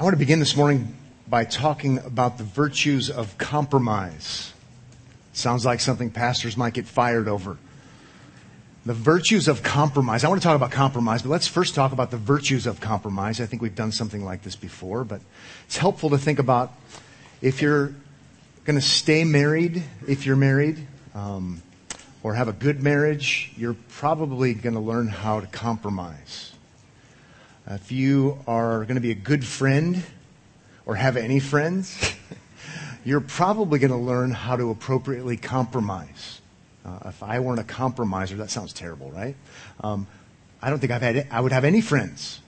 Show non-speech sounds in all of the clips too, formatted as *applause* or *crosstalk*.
I want to begin this morning by talking about the virtues of compromise. Sounds like something pastors might get fired over. The virtues of compromise. I want to talk about compromise, but let's first talk about the virtues of compromise. I think we've done something like this before, but it's helpful to think about if you're going to stay married, if you're married, um, or have a good marriage, you're probably going to learn how to compromise. If you are going to be a good friend or have any friends, *laughs* you're probably going to learn how to appropriately compromise. Uh, if I weren't a compromiser, that sounds terrible, right? Um, I don't think I've had, I would have any friends.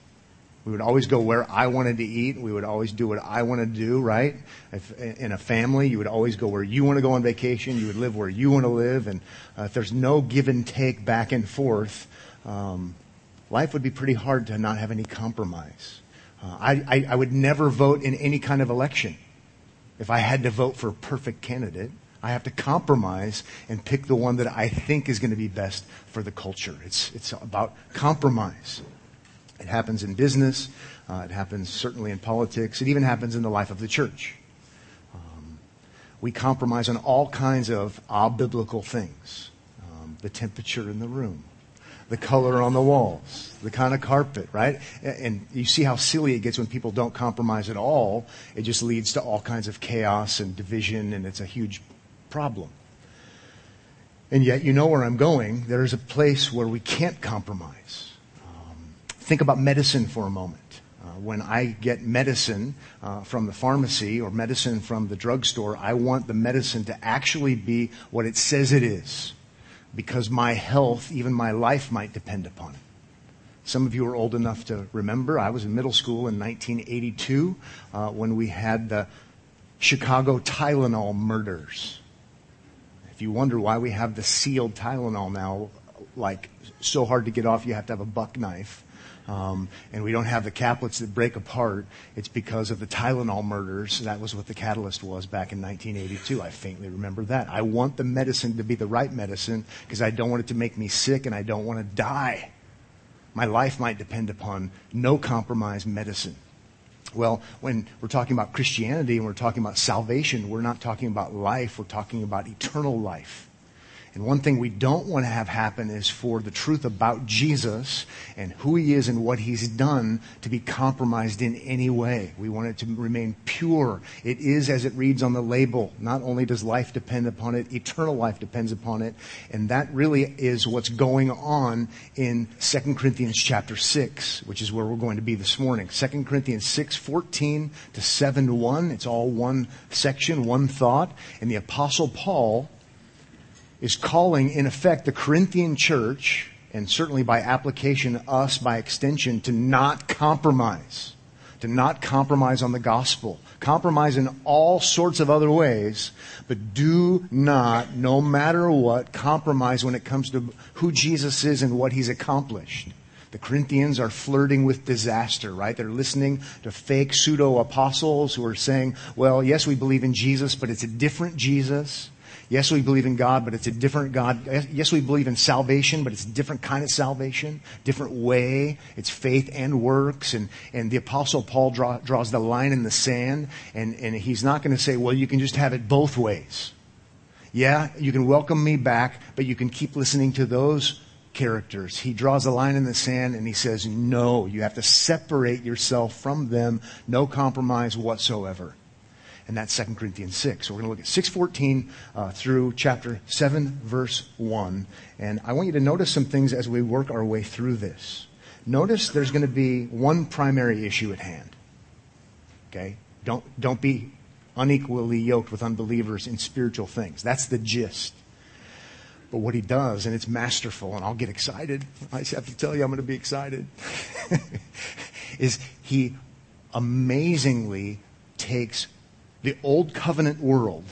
We would always go where I wanted to eat. We would always do what I wanted to do, right? If, in a family, you would always go where you want to go on vacation. You would live where you want to live. And uh, if there's no give and take back and forth, um, life would be pretty hard to not have any compromise. Uh, I, I, I would never vote in any kind of election. If I had to vote for a perfect candidate, I have to compromise and pick the one that I think is going to be best for the culture. It's, it's about compromise. It happens in business. Uh, it happens certainly in politics. It even happens in the life of the church. Um, we compromise on all kinds of biblical things. Um, the temperature in the room, the color on the walls, the kind of carpet, right? And you see how silly it gets when people don't compromise at all. It just leads to all kinds of chaos and division, and it's a huge problem. And yet, you know where I'm going. There's a place where we can't compromise. Um, think about medicine for a moment. Uh, when I get medicine uh, from the pharmacy or medicine from the drugstore, I want the medicine to actually be what it says it is because my health, even my life, might depend upon it. Some of you are old enough to remember. I was in middle school in 1982 uh, when we had the Chicago Tylenol murders. If you wonder why we have the sealed Tylenol now, like so hard to get off, you have to have a buck knife um, and we don't have the caplets that break apart, it's because of the Tylenol murders. That was what the catalyst was back in 1982. I faintly remember that. I want the medicine to be the right medicine because I don't want it to make me sick and I don't want to die. My life might depend upon no compromise medicine. Well, when we're talking about Christianity and we're talking about salvation, we're not talking about life, we're talking about eternal life. And one thing we don't want to have happen is for the truth about Jesus and who he is and what he's done to be compromised in any way. We want it to remain pure. It is as it reads on the label. Not only does life depend upon it, eternal life depends upon it. And that really is what's going on in 2 Corinthians chapter 6, which is where we're going to be this morning. 2 Corinthians 6, 14 to 7, 1. It's all one section, one thought. And the apostle Paul is calling, in effect, the Corinthian church, and certainly by application, us by extension, to not compromise. To not compromise on the gospel. Compromise in all sorts of other ways, but do not, no matter what, compromise when it comes to who Jesus is and what he's accomplished. The Corinthians are flirting with disaster, right? They're listening to fake pseudo apostles who are saying, well, yes, we believe in Jesus, but it's a different Jesus. Yes, we believe in God, but it's a different God. Yes, we believe in salvation, but it's a different kind of salvation, different way. It's faith and works. And, and the apostle Paul draw, draws the line in the sand and, and he's not going to say, well, you can just have it both ways. Yeah, you can welcome me back, but you can keep listening to those characters. He draws a line in the sand and he says, no, you have to separate yourself from them. No compromise whatsoever and that's 2 Corinthians 6. So we're going to look at 614 uh, through chapter 7, verse 1. And I want you to notice some things as we work our way through this. Notice there's going to be one primary issue at hand. Okay? Don't, don't be unequally yoked with unbelievers in spiritual things. That's the gist. But what he does, and it's masterful, and I'll get excited. I have to tell you, I'm going to be excited. *laughs* is he amazingly takes the old covenant world,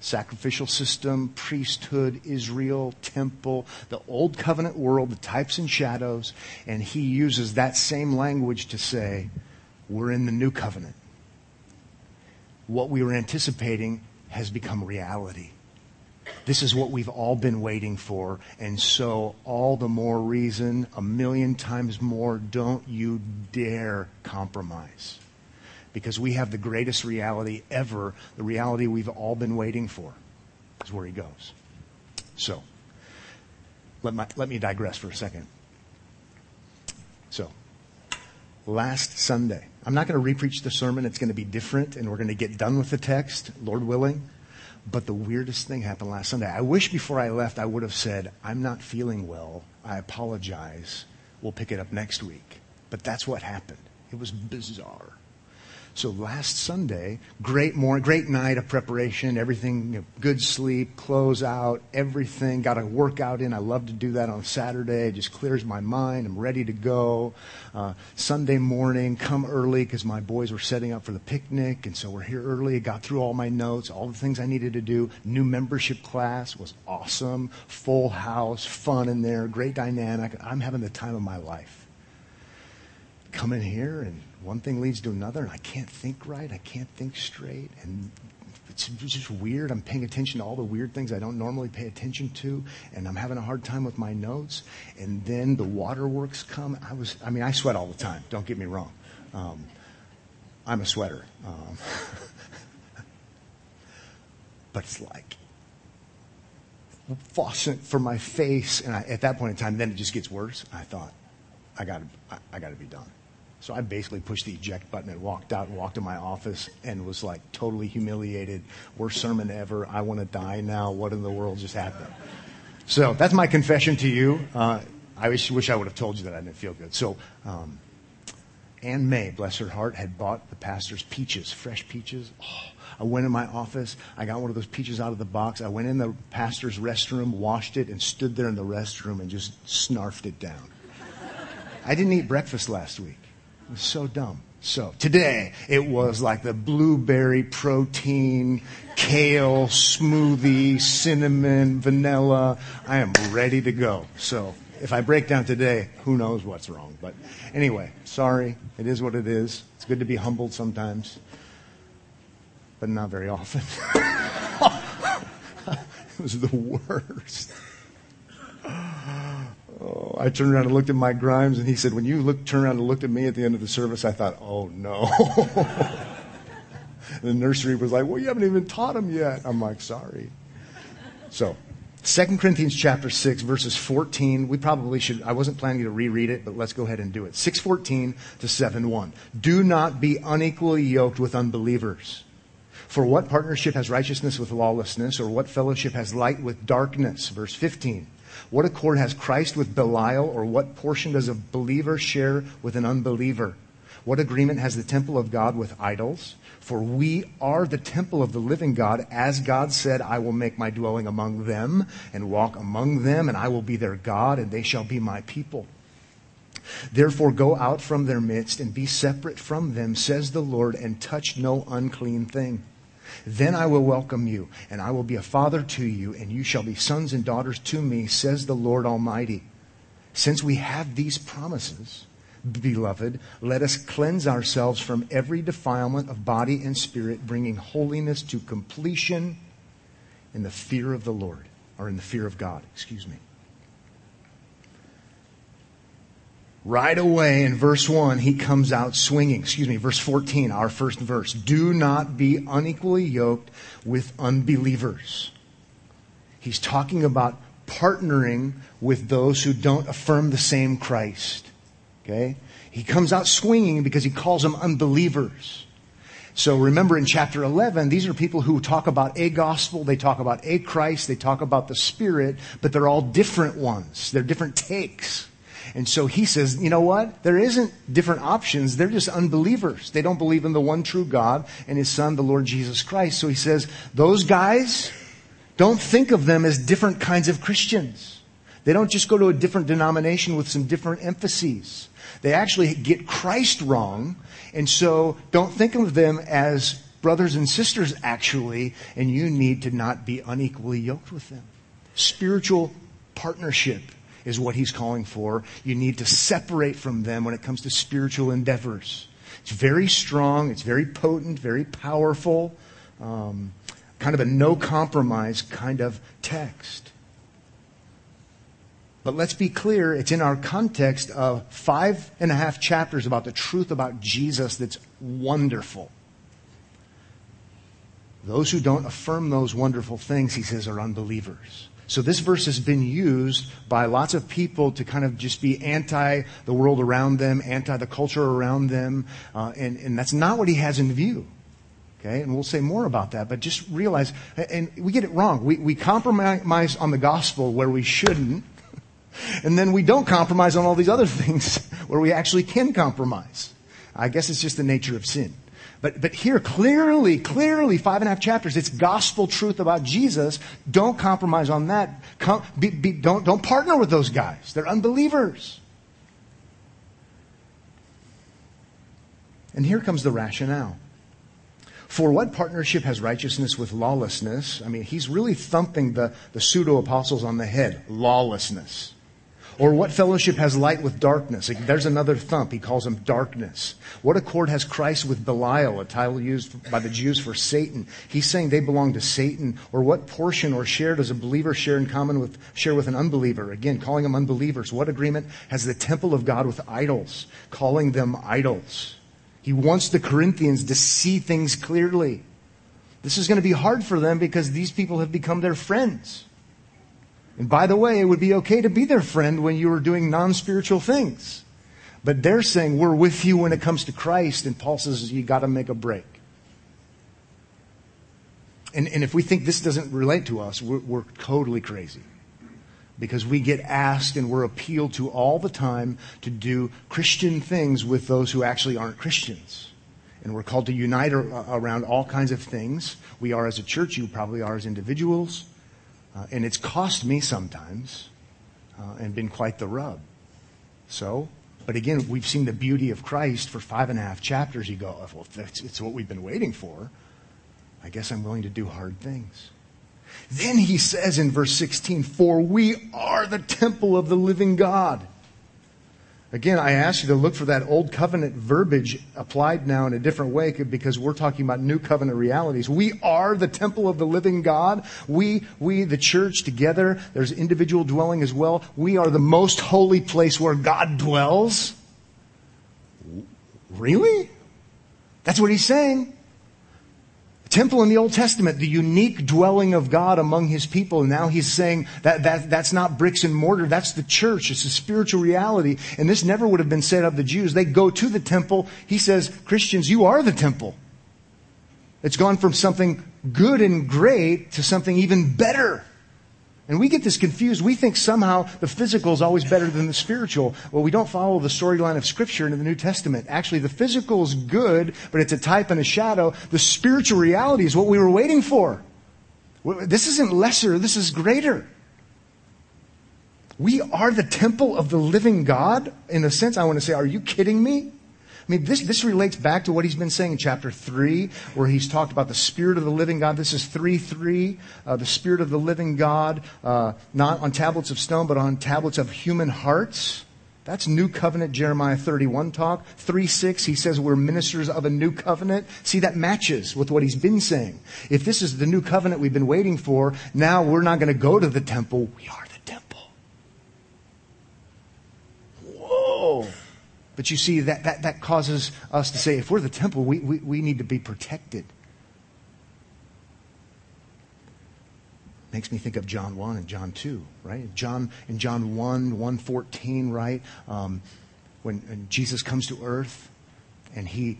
sacrificial system, priesthood, Israel, temple, the old covenant world, the types and shadows, and he uses that same language to say, we're in the new covenant. What we were anticipating has become reality. This is what we've all been waiting for. And so, all the more reason, a million times more, don't you dare compromise. Because we have the greatest reality ever, the reality we've all been waiting for, is where he goes. So, let, my, let me digress for a second. So, last Sunday, I'm not going to repreach the sermon. It's going to be different, and we're going to get done with the text, Lord willing. But the weirdest thing happened last Sunday. I wish before I left I would have said, I'm not feeling well. I apologize. We'll pick it up next week. But that's what happened. It was bizarre. So last Sunday, great morning, great night of preparation, everything, you know, good sleep, close out, everything. Got a workout in. I love to do that on Saturday. It just clears my mind. I'm ready to go. Uh, Sunday morning, come early because my boys were setting up for the picnic, and so we're here early. Got through all my notes, all the things I needed to do. New membership class was awesome. Full house, fun in there, great dynamic. I'm having the time of my life. Come in here and one thing leads to another, and I can't think right. I can't think straight. And it's just weird. I'm paying attention to all the weird things I don't normally pay attention to, and I'm having a hard time with my notes. And then the waterworks come. I was, I mean, I sweat all the time. Don't get me wrong. Um, I'm a sweater. Um, *laughs* but it's like faucet for my face, and I, at that point in time, then it just gets worse. I thought, I got to, I, I got to be done. So I basically pushed the eject button and walked out and walked to my office and was like totally humiliated. Worst sermon ever. I want to die now. What in the world just happened? So that's my confession to you. Uh, I wish, wish, I would have told you that I didn't feel good. So, um, Ann May, bless her heart, had bought the pastor's peaches, fresh peaches. Oh, I went in my office. I got one of those peaches out of the box. I went in the pastor's restroom, washed it, and stood there in the restroom and just snarfed it down. I didn't eat breakfast last week. It was so dumb. So today it was like the blueberry protein, kale, smoothie, cinnamon, vanilla. I am ready to go. So if I break down today, who knows what's wrong. But anyway, sorry. It is what it is. It's good to be humbled sometimes, but not very often. *laughs* it was the worst. Oh, I turned around and looked at Mike Grimes, and he said, When you look, turned around and looked at me at the end of the service, I thought, Oh no. *laughs* the nursery was like, Well, you haven't even taught him yet. I'm like, Sorry. So, 2 Corinthians chapter 6 verses 14. We probably should, I wasn't planning to reread it, but let's go ahead and do it. 614 to 71. Do not be unequally yoked with unbelievers. For what partnership has righteousness with lawlessness, or what fellowship has light with darkness? Verse 15. What accord has Christ with Belial, or what portion does a believer share with an unbeliever? What agreement has the temple of God with idols? For we are the temple of the living God, as God said, I will make my dwelling among them and walk among them, and I will be their God, and they shall be my people. Therefore, go out from their midst and be separate from them, says the Lord, and touch no unclean thing. Then I will welcome you, and I will be a father to you, and you shall be sons and daughters to me, says the Lord Almighty. Since we have these promises, beloved, let us cleanse ourselves from every defilement of body and spirit, bringing holiness to completion in the fear of the Lord, or in the fear of God, excuse me. Right away in verse 1, he comes out swinging. Excuse me, verse 14, our first verse. Do not be unequally yoked with unbelievers. He's talking about partnering with those who don't affirm the same Christ. Okay? He comes out swinging because he calls them unbelievers. So remember in chapter 11, these are people who talk about a gospel, they talk about a Christ, they talk about the Spirit, but they're all different ones. They're different takes. And so he says, you know what? There isn't different options. They're just unbelievers. They don't believe in the one true God and his son, the Lord Jesus Christ. So he says, those guys, don't think of them as different kinds of Christians. They don't just go to a different denomination with some different emphases. They actually get Christ wrong. And so don't think of them as brothers and sisters actually, and you need to not be unequally yoked with them. Spiritual partnership is what he's calling for. You need to separate from them when it comes to spiritual endeavors. It's very strong, it's very potent, very powerful, um, kind of a no compromise kind of text. But let's be clear, it's in our context of five and a half chapters about the truth about Jesus that's wonderful. Those who don't affirm those wonderful things, he says, are unbelievers. So this verse has been used by lots of people to kind of just be anti the world around them, anti the culture around them, uh, and, and that's not what he has in view. Okay, and we'll say more about that, but just realize, and we get it wrong. We, we compromise on the gospel where we shouldn't, *laughs* and then we don't compromise on all these other *laughs* things where we actually can compromise. I guess it's just the nature of sin. But, but here, clearly, clearly, five and a half chapters, it's gospel truth about Jesus. Don't compromise on that. Com- be, be, don't, don't partner with those guys. They're unbelievers. And here comes the rationale. For what partnership has righteousness with lawlessness? I mean, he's really thumping the, the pseudo apostles on the head. Lawlessness. Or what fellowship has light with darkness? There's another thump. He calls them darkness. What accord has Christ with Belial, a title used by the Jews for Satan? He's saying they belong to Satan. Or what portion or share does a believer share in common with, share with an unbeliever? Again, calling them unbelievers. What agreement has the temple of God with idols? Calling them idols. He wants the Corinthians to see things clearly. This is going to be hard for them because these people have become their friends. And by the way, it would be okay to be their friend when you were doing non-spiritual things. But they're saying we're with you when it comes to Christ, and Paul says you gotta make a break. And, and if we think this doesn't relate to us, we're, we're totally crazy. Because we get asked and we're appealed to all the time to do Christian things with those who actually aren't Christians. And we're called to unite around all kinds of things. We are as a church, you probably are as individuals. Uh, and it's cost me sometimes uh, and been quite the rub. So, but again, we've seen the beauty of Christ for five and a half chapters. You go, well, that's, it's what we've been waiting for. I guess I'm willing to do hard things. Then he says in verse 16, For we are the temple of the living God. Again, I ask you to look for that old covenant verbiage applied now in a different way because we're talking about new covenant realities. We are the temple of the living God. We, we, the church together, there's individual dwelling as well. We are the most holy place where God dwells. Really? That's what he's saying temple in the Old Testament, the unique dwelling of God among his people. And now he's saying that, that that's not bricks and mortar, that's the church. It's a spiritual reality. And this never would have been said of the Jews. They go to the temple. He says, Christians, you are the temple. It's gone from something good and great to something even better. And we get this confused. We think somehow the physical is always better than the spiritual. Well, we don't follow the storyline of Scripture in the New Testament. Actually, the physical is good, but it's a type and a shadow. The spiritual reality is what we were waiting for. This isn't lesser, this is greater. We are the temple of the living God. In a sense, I want to say, are you kidding me? I mean, this, this relates back to what he's been saying in chapter 3, where he's talked about the Spirit of the living God. This is 3 3, uh, the Spirit of the living God, uh, not on tablets of stone, but on tablets of human hearts. That's New Covenant Jeremiah 31 talk. 3 6, he says we're ministers of a new covenant. See, that matches with what he's been saying. If this is the new covenant we've been waiting for, now we're not going to go to the temple. We are the temple. Whoa. But you see, that, that, that causes us to say, if we're the temple, we, we, we need to be protected. Makes me think of John 1 and John 2, right? John, in John 1, 114, right? Um, when, when Jesus comes to earth and he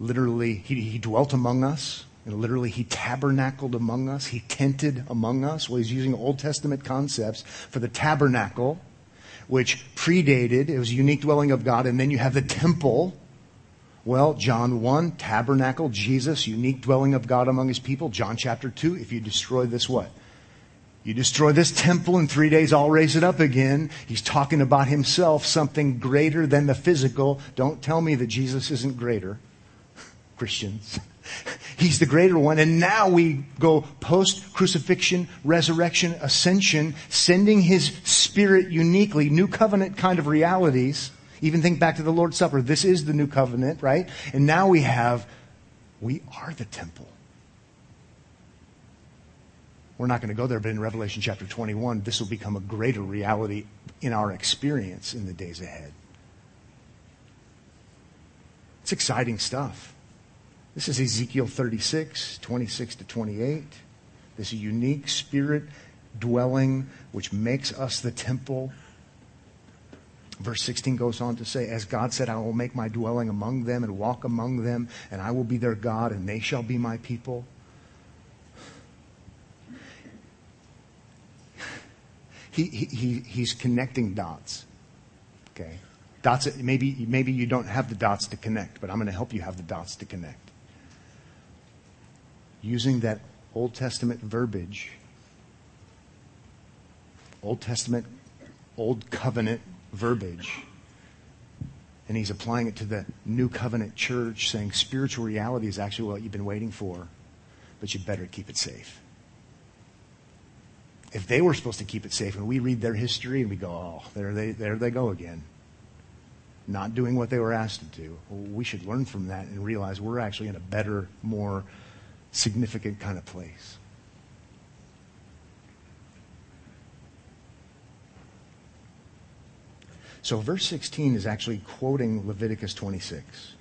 literally, he, he dwelt among us, and literally, he tabernacled among us. He tented among us. Well, he's using Old Testament concepts for the tabernacle which predated, it was a unique dwelling of God, and then you have the temple. Well, John 1, tabernacle, Jesus, unique dwelling of God among his people. John chapter 2, if you destroy this what? You destroy this temple in three days, I'll raise it up again. He's talking about himself, something greater than the physical. Don't tell me that Jesus isn't greater. *laughs* Christians. He's the greater one. And now we go post crucifixion, resurrection, ascension, sending his spirit uniquely, new covenant kind of realities. Even think back to the Lord's Supper. This is the new covenant, right? And now we have, we are the temple. We're not going to go there, but in Revelation chapter 21, this will become a greater reality in our experience in the days ahead. It's exciting stuff. This is Ezekiel 36, 26 to 28. This unique spirit dwelling which makes us the temple. Verse 16 goes on to say, As God said, I will make my dwelling among them and walk among them, and I will be their God, and they shall be my people. He, he, he's connecting dots. Okay? Dots, maybe, maybe you don't have the dots to connect, but I'm going to help you have the dots to connect. Using that Old Testament verbiage, Old Testament, Old Covenant verbiage, and he's applying it to the New Covenant church, saying spiritual reality is actually what you've been waiting for, but you better keep it safe. If they were supposed to keep it safe and we read their history and we go, oh, there they, there they go again, not doing what they were asked to do, well, we should learn from that and realize we're actually in a better, more significant kind of place. So, verse 16 is actually quoting Leviticus 26.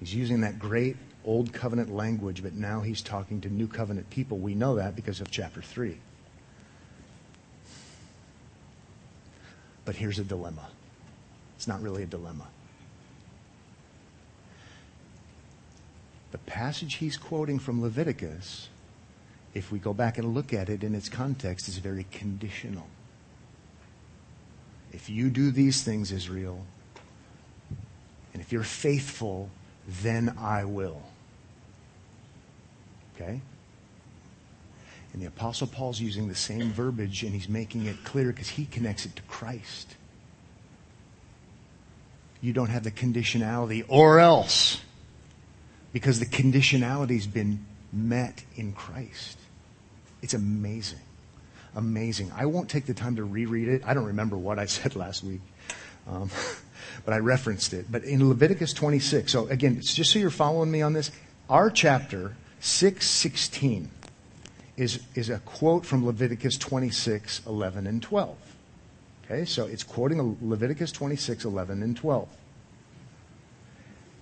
He's using that great old covenant language, but now he's talking to new covenant people. We know that because of chapter 3. But here's a dilemma. It's not really a dilemma. The passage he's quoting from Leviticus, if we go back and look at it in its context, is very conditional. If you do these things, Israel, and if you're faithful, then I will. Okay? And the Apostle Paul's using the same verbiage and he's making it clear because he connects it to Christ. You don't have the conditionality, or else, because the conditionality's been met in Christ. It's amazing. Amazing. I won't take the time to reread it. I don't remember what I *laughs* said last week, um, *laughs* but I referenced it. But in Leviticus 26, so again, just so you're following me on this, our chapter 616 is, is a quote from Leviticus 26, 11, and 12. Okay, so it's quoting Leviticus 26, 11, and 12.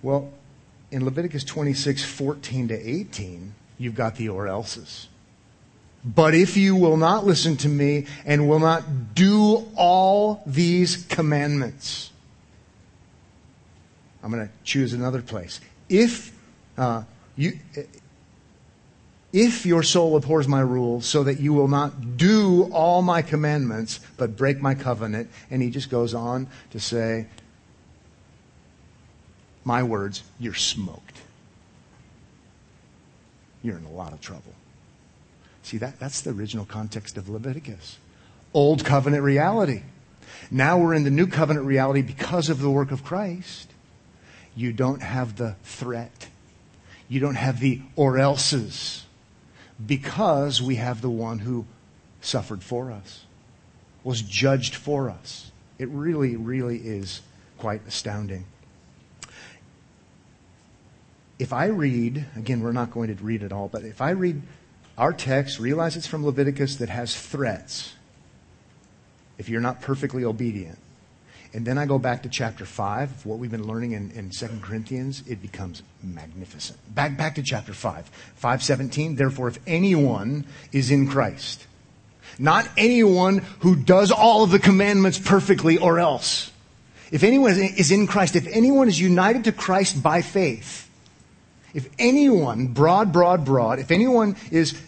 Well, in Leviticus 26, 14 to 18, you've got the or else's. But if you will not listen to me and will not do all these commandments, I'm going to choose another place. If uh, you, if your soul abhors my rules, so that you will not do all my commandments, but break my covenant. And he just goes on to say, my words, you're smoked. You're in a lot of trouble. See, that, that's the original context of Leviticus. Old covenant reality. Now we're in the new covenant reality because of the work of Christ. You don't have the threat. You don't have the or else's because we have the one who suffered for us, was judged for us. It really, really is quite astounding. If I read, again, we're not going to read it all, but if I read our text, realize it's from Leviticus that has threats. If you're not perfectly obedient, and then I go back to chapter 5, what we've been learning in, in 2 Corinthians, it becomes magnificent. Back, back to chapter 5. 517, therefore, if anyone is in Christ, not anyone who does all of the commandments perfectly or else. If anyone is in Christ, if anyone is united to Christ by faith, if anyone, broad, broad, broad, if anyone is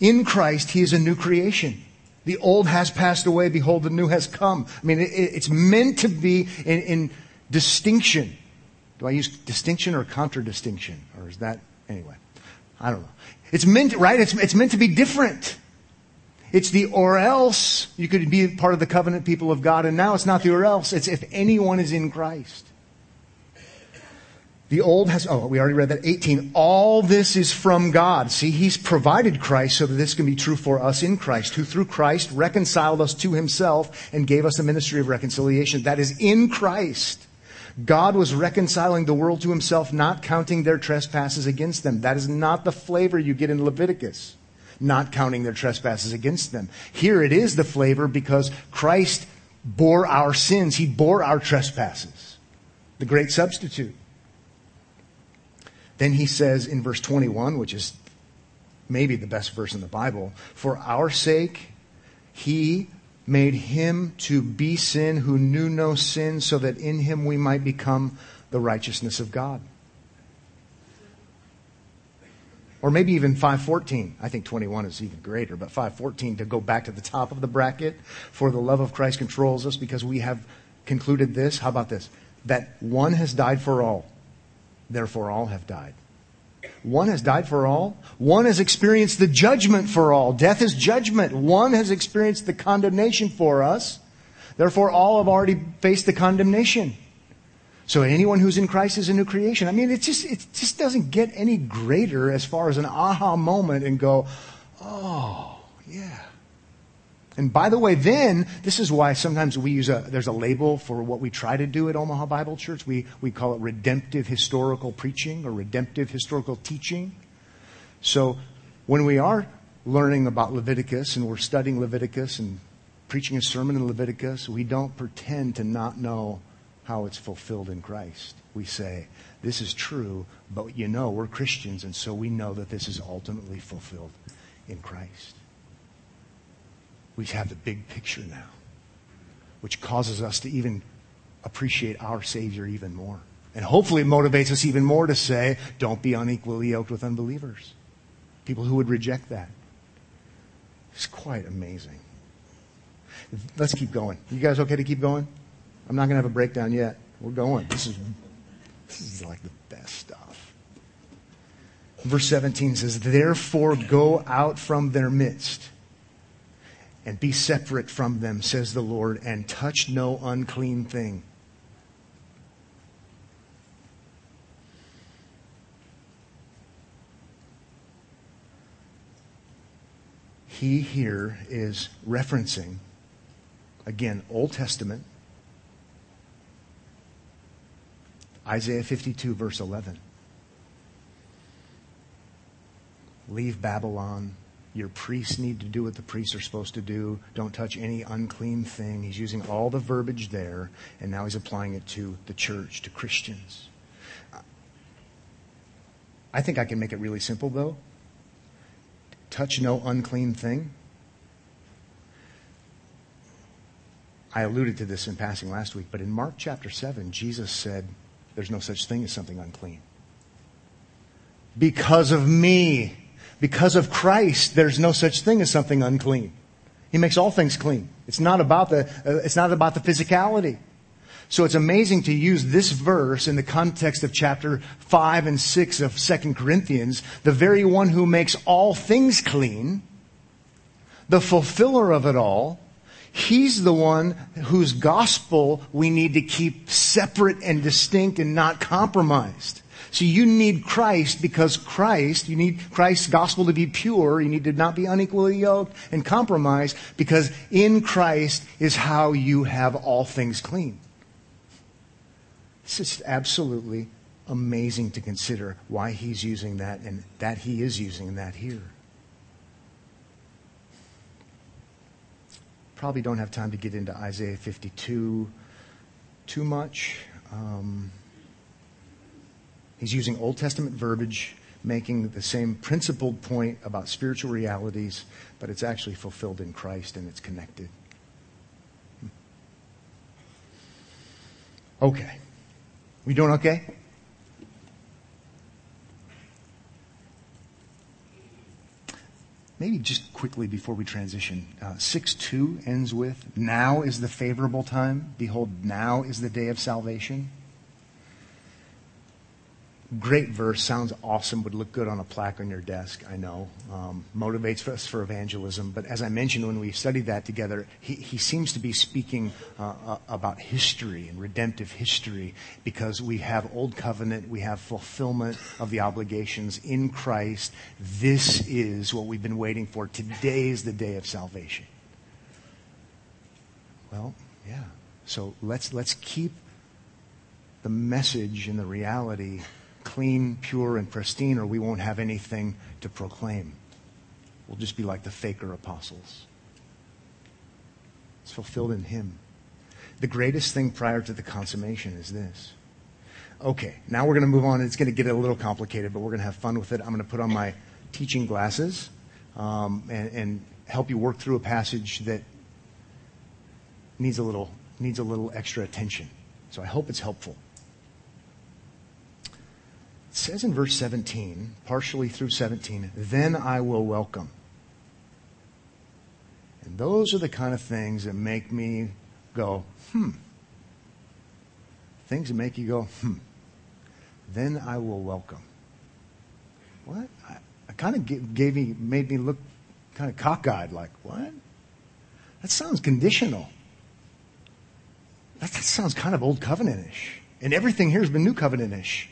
in Christ, he is a new creation. The old has passed away. Behold, the new has come. I mean, it, it's meant to be in, in distinction. Do I use distinction or contradistinction? Or is that, anyway, I don't know. It's meant, right? It's, it's meant to be different. It's the or else you could be part of the covenant people of God, and now it's not the or else. It's if anyone is in Christ. The old has, oh, we already read that. 18. All this is from God. See, He's provided Christ so that this can be true for us in Christ, who through Christ reconciled us to Himself and gave us a ministry of reconciliation. That is in Christ. God was reconciling the world to Himself, not counting their trespasses against them. That is not the flavor you get in Leviticus. not counting their trespasses against them. Here it is the flavor because Christ bore our sins. He bore our trespasses. The great substitute. Then he says in verse 21, which is maybe the best verse in the Bible, for our sake, he made him to be sin who knew no sin so that in him we might become the righteousness of God. Or maybe even 514. I think 21 is even greater, but 514 to go back to the top of the bracket. For the love of Christ controls us because we have concluded this. How about this? That one has died for all. Therefore all have died. One has died for all. One has experienced the judgment for all. Death is judgment. One has experienced the condemnation for us. Therefore all have already faced the condemnation. So anyone who's in Christ is a new creation. I mean, it just, it just doesn't get any greater as far as an aha moment and go, oh, yeah. And by the way, then, this is why sometimes we use a, there's a label for what we try to do at Omaha Bible Church. We, we call it redemptive historical preaching or redemptive historical teaching. So when we are learning about Leviticus and we're studying Leviticus and preaching a sermon in Leviticus, we don't pretend to not know how it's fulfilled in Christ. We say, this is true, but you know, we're Christians, and so we know that this is ultimately fulfilled in Christ. We have the big picture now, which causes us to even appreciate our Savior even more. And hopefully it motivates us even more to say, don't be unequally yoked with unbelievers. People who would reject that. It's quite amazing. Let's keep going. You guys okay to keep going? I'm not going to have a breakdown yet. We're going. This is, this is like the best stuff. Verse 17 says, Therefore go out from their midst and be separate from them, says the Lord, and touch no unclean thing. He here is referencing, again, Old Testament Isaiah 52, verse 11. Leave Babylon. Your priests need to do what the priests are supposed to do. Don't touch any unclean thing. He's using all the verbiage there, and now he's applying it to the church, to Christians. I think I can make it really simple, though. Touch no unclean thing. I alluded to this in passing last week, but in Mark chapter 7, Jesus said, there's no such thing as something unclean. Because of me, because of Christ, there's no such thing as something unclean. He makes all things clean. It's not about the, uh, it's not about the physicality. So it's amazing to use this verse in the context of chapter 5 and 6 of 2 Corinthians, the very one who makes all things clean, the fulfiller of it all, He's the one whose gospel we need to keep separate and distinct and not compromised. So you need Christ because Christ, you need Christ's gospel to be pure. You need to not be unequally yoked and compromised because in Christ is how you have all things clean. It's just absolutely amazing to consider why he's using that and that he is using that here. Probably don't have time to get into Isaiah 52 too much. Um, he's using Old Testament verbiage, making the same principled point about spiritual realities, but it's actually fulfilled in Christ and it's connected. Okay. We doing okay? maybe just quickly before we transition, uh, 6 2 ends with, Now is the favorable time. Behold, now is the day of salvation great verse, sounds awesome, would look good on a plaque on your desk, I know. Um, motivates us for evangelism. But as I mentioned when we studied that together, he, he seems to be speaking uh, uh, about history and redemptive history because we have Old Covenant, we have fulfillment of the obligations in Christ. This is what we've been waiting for. Today is the day of salvation. Well, yeah. So let's, let's keep the message and the reality clean, pure, and pristine, or we won't have anything to proclaim. We'll just be like the faker apostles. It's fulfilled in Him. The greatest thing prior to the consummation is this. Okay, now we're going to move on. It's going to get a little complicated, but we're going to have fun with it. I'm going to put on my teaching glasses um, and, and help you work through a passage that needs a little needs a little extra attention. So I hope it's helpful. Says in verse 17, partially through 17, then I will welcome. And those are the kind of things that make me go, hmm. Things that make you go, hmm. Then I will welcome. What? I, I kind of gave me, made me look kind of cockeyed, like, what? That sounds conditional. That, that sounds kind of old covenantish. And everything here has been new covenantish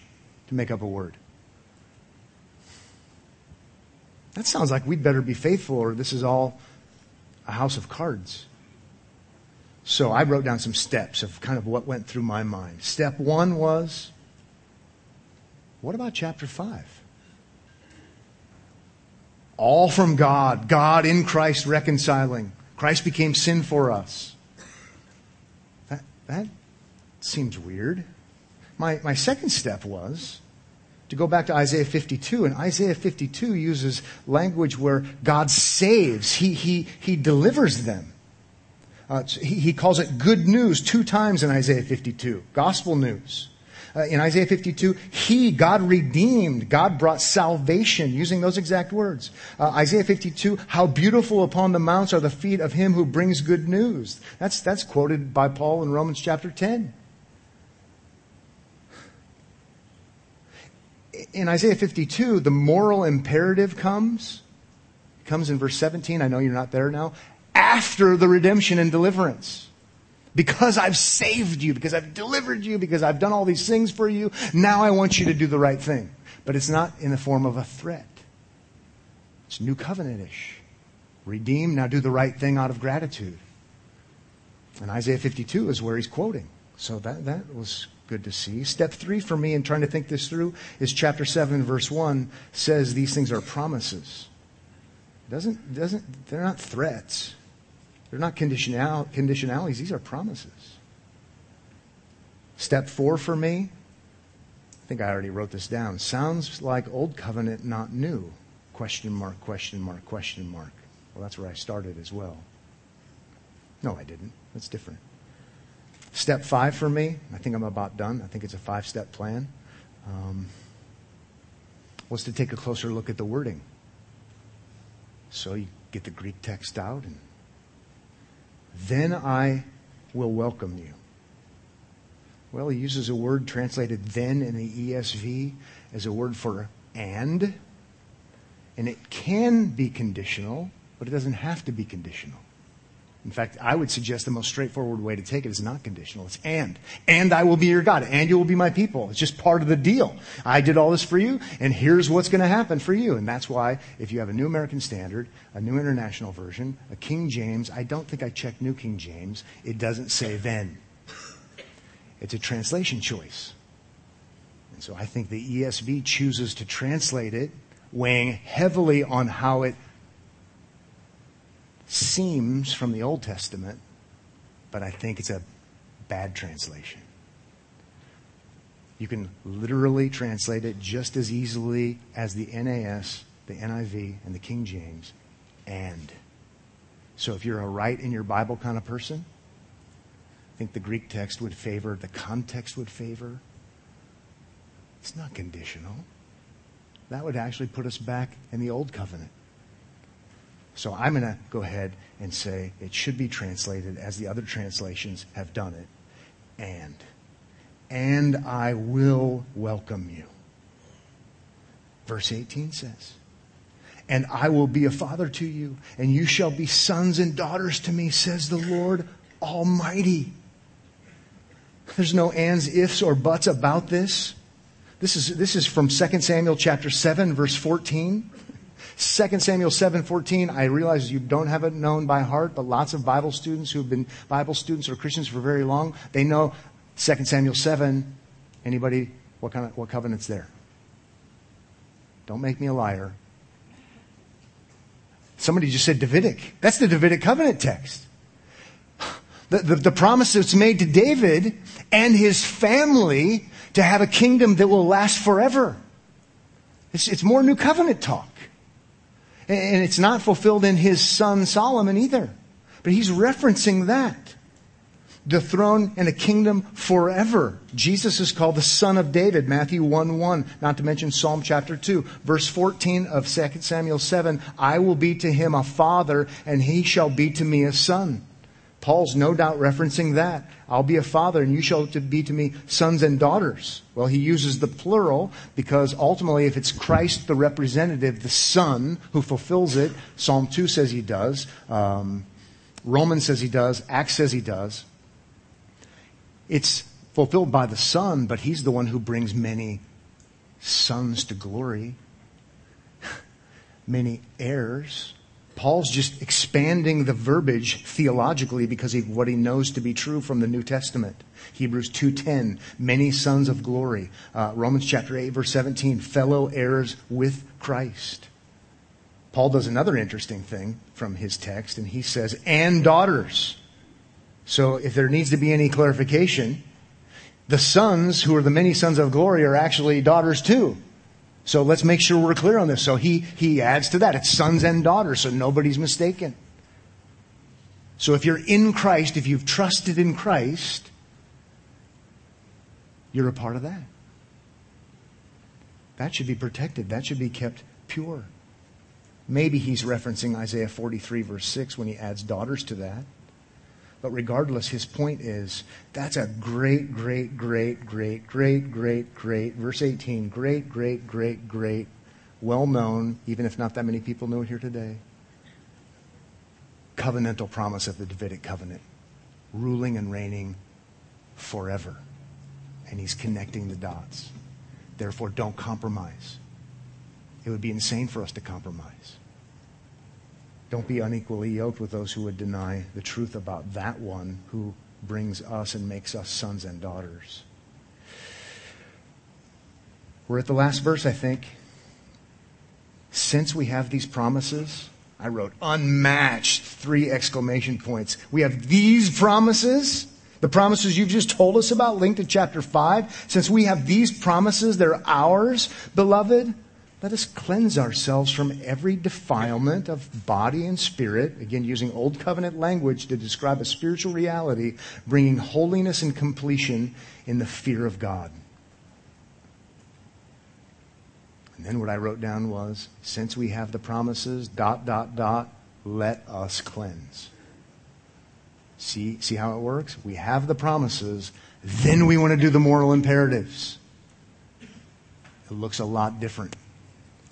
to make up a word. That sounds like we'd better be faithful or this is all a house of cards. So I wrote down some steps of kind of what went through my mind. Step one was, what about chapter five? All from God. God in Christ reconciling. Christ became sin for us. That, that seems weird. My, my second step was to go back to Isaiah 52, and Isaiah 52 uses language where God saves, He, he, he delivers them. Uh, he, he calls it good news two times in Isaiah 52, gospel news. Uh, in Isaiah 52, He, God redeemed, God brought salvation, using those exact words. Uh, Isaiah 52, how beautiful upon the mounts are the feet of Him who brings good news. That's, that's quoted by Paul in Romans chapter 10. In Isaiah 52, the moral imperative comes, comes in verse 17. I know you're not there now. After the redemption and deliverance because I've saved you, because I've delivered you, because I've done all these things for you, now I want you to do the right thing. But it's not in the form of a threat. It's new covenantish. Redeem, now do the right thing out of gratitude. And Isaiah 52 is where he's quoting. So that, that was good to see. Step three for me in trying to think this through is chapter 7, verse 1 says these things are promises. Doesn't, doesn't, they're not threats. They're not conditional, conditionalities, these are promises. Step four for me, I think I already wrote this down. Sounds like old covenant, not new. Question mark, question mark, question mark. Well, that's where I started as well. No, I didn't. That's different. Step five for me, I think I'm about done. I think it's a five step plan, um, was to take a closer look at the wording. So you get the Greek text out and then I will welcome you. Well, he uses a word translated then in the ESV as a word for and. And it can be conditional, but it doesn't have to be conditional. In fact, I would suggest the most straightforward way to take it is not conditional. It's and. And I will be your God. And you will be my people. It's just part of the deal. I did all this for you, and here's what's going to happen for you. And that's why if you have a New American Standard, a New International Version, a King James, I don't think I checked New King James, it doesn't say then. It's a translation choice. And so I think the ESV chooses to translate it, weighing heavily on how it seems from the Old Testament, but I think it's a bad translation. You can literally translate it just as easily as the NAS, the NIV, and the King James, and. So if you're a right in your Bible kind of person, I think the Greek text would favor, the context would favor. It's not conditional. That would actually put us back in the Old Covenant. So I'm going to go ahead and say it should be translated as the other translations have done it. And. And I will welcome you. Verse 18 says, And I will be a father to you, and you shall be sons and daughters to me, says the Lord Almighty. There's no ands, ifs, or buts about this. This is, this is from 2 Samuel chapter 7, verse 14. 2 Samuel 7:14, I realize you don't have it known by heart, but lots of Bible students who've been Bible students or Christians for very long, they know 2 Samuel 7. Anybody what kind of what covenant's there? Don't make me a liar. Somebody just said Davidic. That's the Davidic covenant text. The, the, the promise that's made to David and his family to have a kingdom that will last forever. It's, it's more New Covenant talk. And it's not fulfilled in his son Solomon either. But he's referencing that. The throne and a kingdom forever. Jesus is called the son of David, Matthew 1 1, not to mention Psalm chapter 2. Verse 14 of 2 Samuel 7, I will be to him a father, and he shall be to me a son. Paul's no doubt referencing that. I'll be a father and you shall be to me sons and daughters. Well, he uses the plural because ultimately if it's Christ the representative, the son who fulfills it, Psalm 2 says he does, um, Romans says he does, Acts says he does. It's fulfilled by the son, but he's the one who brings many sons to glory, *laughs* many heirs. Paul's just expanding the verbiage theologically because of what he knows to be true from the New Testament. Hebrews 2.10, many sons of glory. Uh, Romans chapter 8 verse 17, fellow heirs with Christ. Paul does another interesting thing from his text and he says, and daughters. So if there needs to be any clarification, the sons who are the many sons of glory are actually daughters too. So let's make sure we're clear on this. So he, he adds to that. It's sons and daughters, so nobody's mistaken. So if you're in Christ, if you've trusted in Christ, you're a part of that. That should be protected. That should be kept pure. Maybe he's referencing Isaiah 43 verse 6 when he adds daughters to that. But regardless, his point is that's a great, great, great, great, great, great, great, verse 18, great, great, great, great, well known, even if not that many people know it here today. Covenantal promise of the Davidic covenant, ruling and reigning forever. And he's connecting the dots. Therefore, don't compromise. It would be insane for us to compromise. Don't be unequally yoked with those who would deny the truth about that one who brings us and makes us sons and daughters. We're at the last verse, I think. Since we have these promises, I wrote unmatched three exclamation points. We have these promises, the promises you've just told us about, linked to chapter 5. Since we have these promises, they're ours, beloved. Let us cleanse ourselves from every defilement of body and spirit, again, using Old Covenant language to describe a spiritual reality, bringing holiness and completion in the fear of God. And then what I wrote down was, since we have the promises, dot, dot, dot, let us cleanse. See, see how it works? We have the promises, then we want to do the moral imperatives. It looks a lot different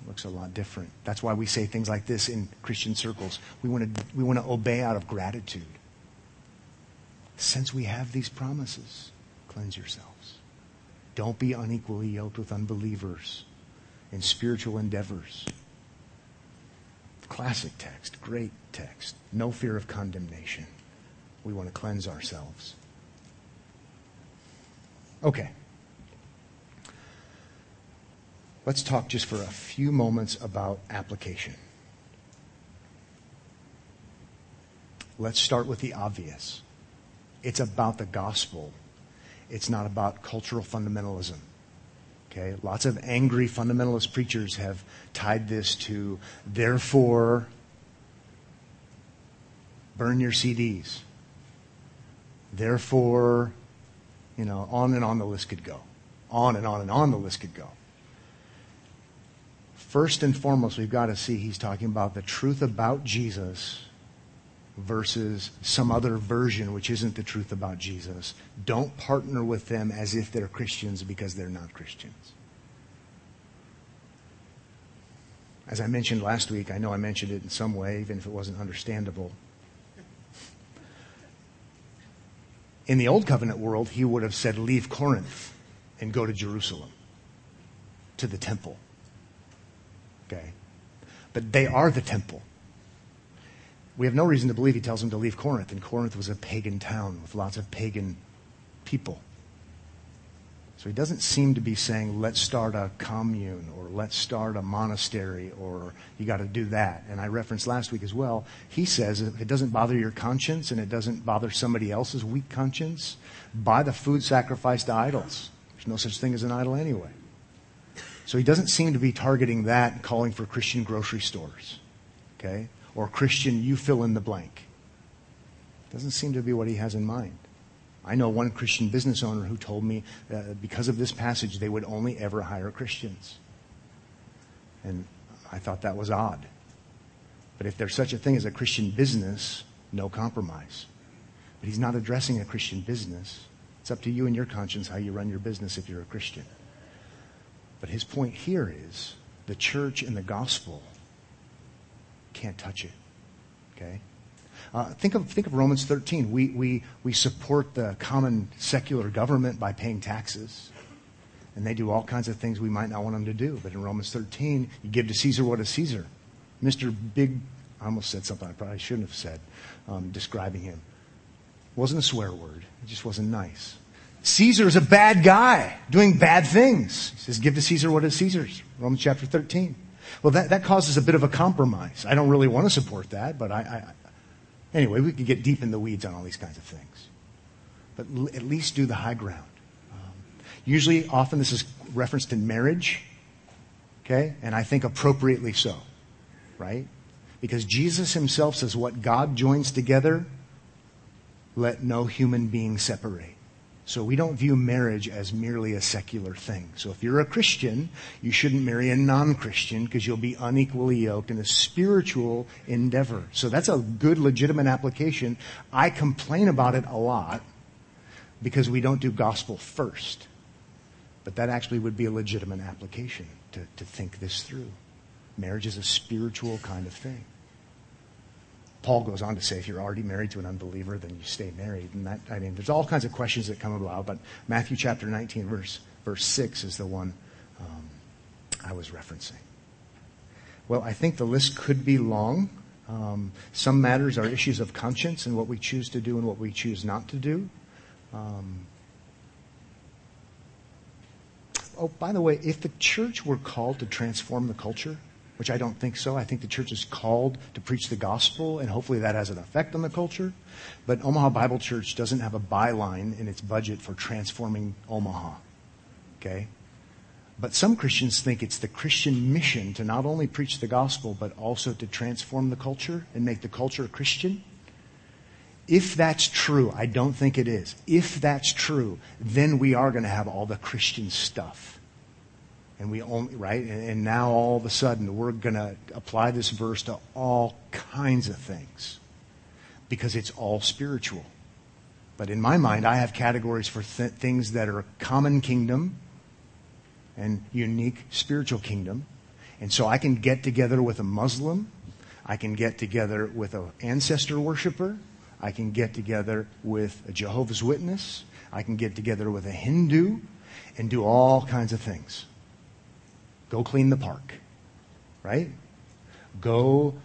looks a lot different. That's why we say things like this in Christian circles. We want to, we want to obey out of gratitude. Since we have these promises, cleanse yourselves. Don't be unequally yoked with unbelievers in spiritual endeavors. Classic text, great text. No fear of condemnation. We want to cleanse ourselves. Okay. Let's talk just for a few moments about application. Let's start with the obvious. It's about the gospel. It's not about cultural fundamentalism. Okay? Lots of angry fundamentalist preachers have tied this to, therefore, burn your CDs. Therefore, you know, on and on the list could go. On and on and on the list could go. First and foremost, we've got to see he's talking about the truth about Jesus versus some other version which isn't the truth about Jesus. Don't partner with them as if they're Christians because they're not Christians. As I mentioned last week, I know I mentioned it in some way, even if it wasn't understandable. In the Old Covenant world, he would have said, Leave Corinth and go to Jerusalem, to the temple. But they are the temple. We have no reason to believe he tells them to leave Corinth, and Corinth was a pagan town with lots of pagan people. So he doesn't seem to be saying, let's start a commune or let's start a monastery or you got to do that. And I referenced last week as well. He says if it doesn't bother your conscience and it doesn't bother somebody else's weak conscience, buy the food sacrificed to idols. There's no such thing as an idol anyway. So he doesn't seem to be targeting that and calling for Christian grocery stores. Okay? Or Christian, you fill in the blank. Doesn't seem to be what he has in mind. I know one Christian business owner who told me because of this passage, they would only ever hire Christians. And I thought that was odd. But if there's such a thing as a Christian business, no compromise. But he's not addressing a Christian business. It's up to you and your conscience how you run your business if you're a Christian. But his point here is the church and the gospel can't touch it. Okay? Uh, think, of, think of Romans 13. We, we, we support the common secular government by paying taxes. And they do all kinds of things we might not want them to do. But in Romans 13, you give to Caesar what is Caesar. Mr. Big, I almost said something I probably shouldn't have said um, describing him. It wasn't a swear word, it just wasn't nice. Caesar is a bad guy doing bad things. He says, Give to Caesar what is Caesar's. Romans chapter 13. Well, that, that causes a bit of a compromise. I don't really want to support that, but I, Anyway, we could get deep in the weeds on all these kinds of things. But l- at least do the high ground. Um, usually, often this is referenced in marriage, okay? And I think appropriately so, right? Because Jesus himself says, What God joins together, let no human being separate. So we don't view marriage as merely a secular thing. So if you're a Christian, you shouldn't marry a non-Christian because you'll be unequally yoked in a spiritual endeavor. So that's a good legitimate application. I complain about it a lot because we don't do gospel first. But that actually would be a legitimate application to, to think this through. Marriage is a spiritual kind of thing. Paul goes on to say if you're already married to an unbeliever, then you stay married. And that, I mean, there's all kinds of questions that come about, but Matthew chapter 19, verse, verse 6 is the one um, I was referencing. Well, I think the list could be long. Um, some matters are issues of conscience and what we choose to do and what we choose not to do. Um, oh, by the way, if the church were called to transform the culture, which I don't think so. I think the church is called to preach the gospel, and hopefully that has an effect on the culture. But Omaha Bible Church doesn't have a byline in its budget for transforming Omaha. Okay? But some Christians think it's the Christian mission to not only preach the gospel, but also to transform the culture and make the culture Christian. If that's true, I don't think it is. If that's true, then we are going to have all the Christian stuff and we only right? And, now all of a sudden we're going to apply this verse to all kinds of things because it's all spiritual. But in my mind i have categories for th- things that are common kingdom and unique spiritual kingdom. And so i can get together with a muslim. I can get together with an ancestor worshiper. I can get together with a jehovah's witness. I can get together with a hindu and do all kinds of things Go clean the park, right? Go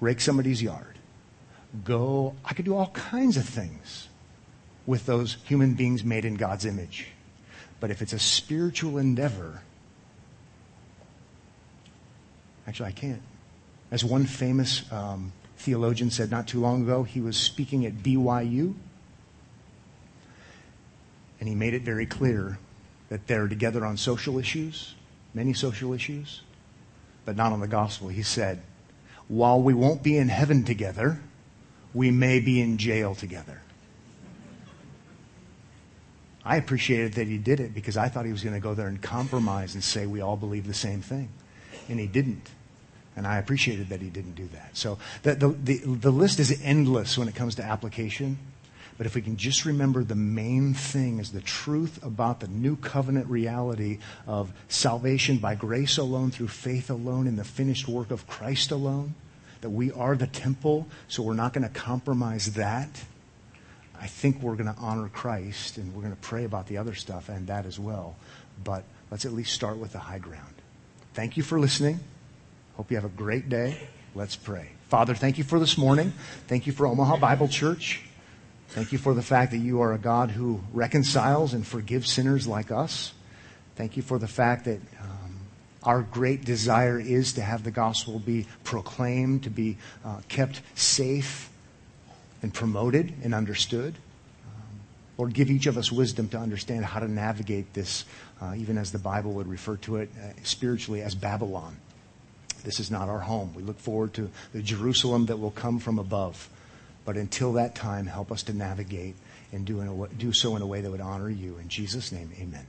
rake somebody's yard. Go, I could do all kinds of things with those human beings made in God's image. But if it's a spiritual endeavor, actually, I can't. As one famous um, theologian said not too long ago, he was speaking at BYU, and he made it very clear that they're together on social issues, many social issues, but not on the gospel. He said, while we won't be in heaven together, we may be in jail together. I appreciated that he did it because I thought he was going to go there and compromise and say we all believe the same thing. And he didn't. And I appreciated that he didn't do that. So the, the, the, the list is endless when it comes to application. But if we can just remember the main thing is the truth about the new covenant reality of salvation by grace alone, through faith alone, in the finished work of Christ alone, that we are the temple, so we're not going to compromise that. I think we're going to honor Christ and we're going to pray about the other stuff and that as well. But let's at least start with the high ground. Thank you for listening. Hope you have a great day. Let's pray. Father, thank you for this morning. Thank you for Omaha Bible Church. Thank you for the fact that you are a God who reconciles and forgives sinners like us. Thank you for the fact that um, our great desire is to have the gospel be proclaimed, to be uh, kept safe and promoted and understood. Um, Lord, give each of us wisdom to understand how to navigate this, uh, even as the Bible would refer to it uh, spiritually as Babylon. This is not our home. We look forward to the Jerusalem that will come from above. But until that time, help us to navigate and do, a, do so in a way that would honor you. In Jesus' name, amen.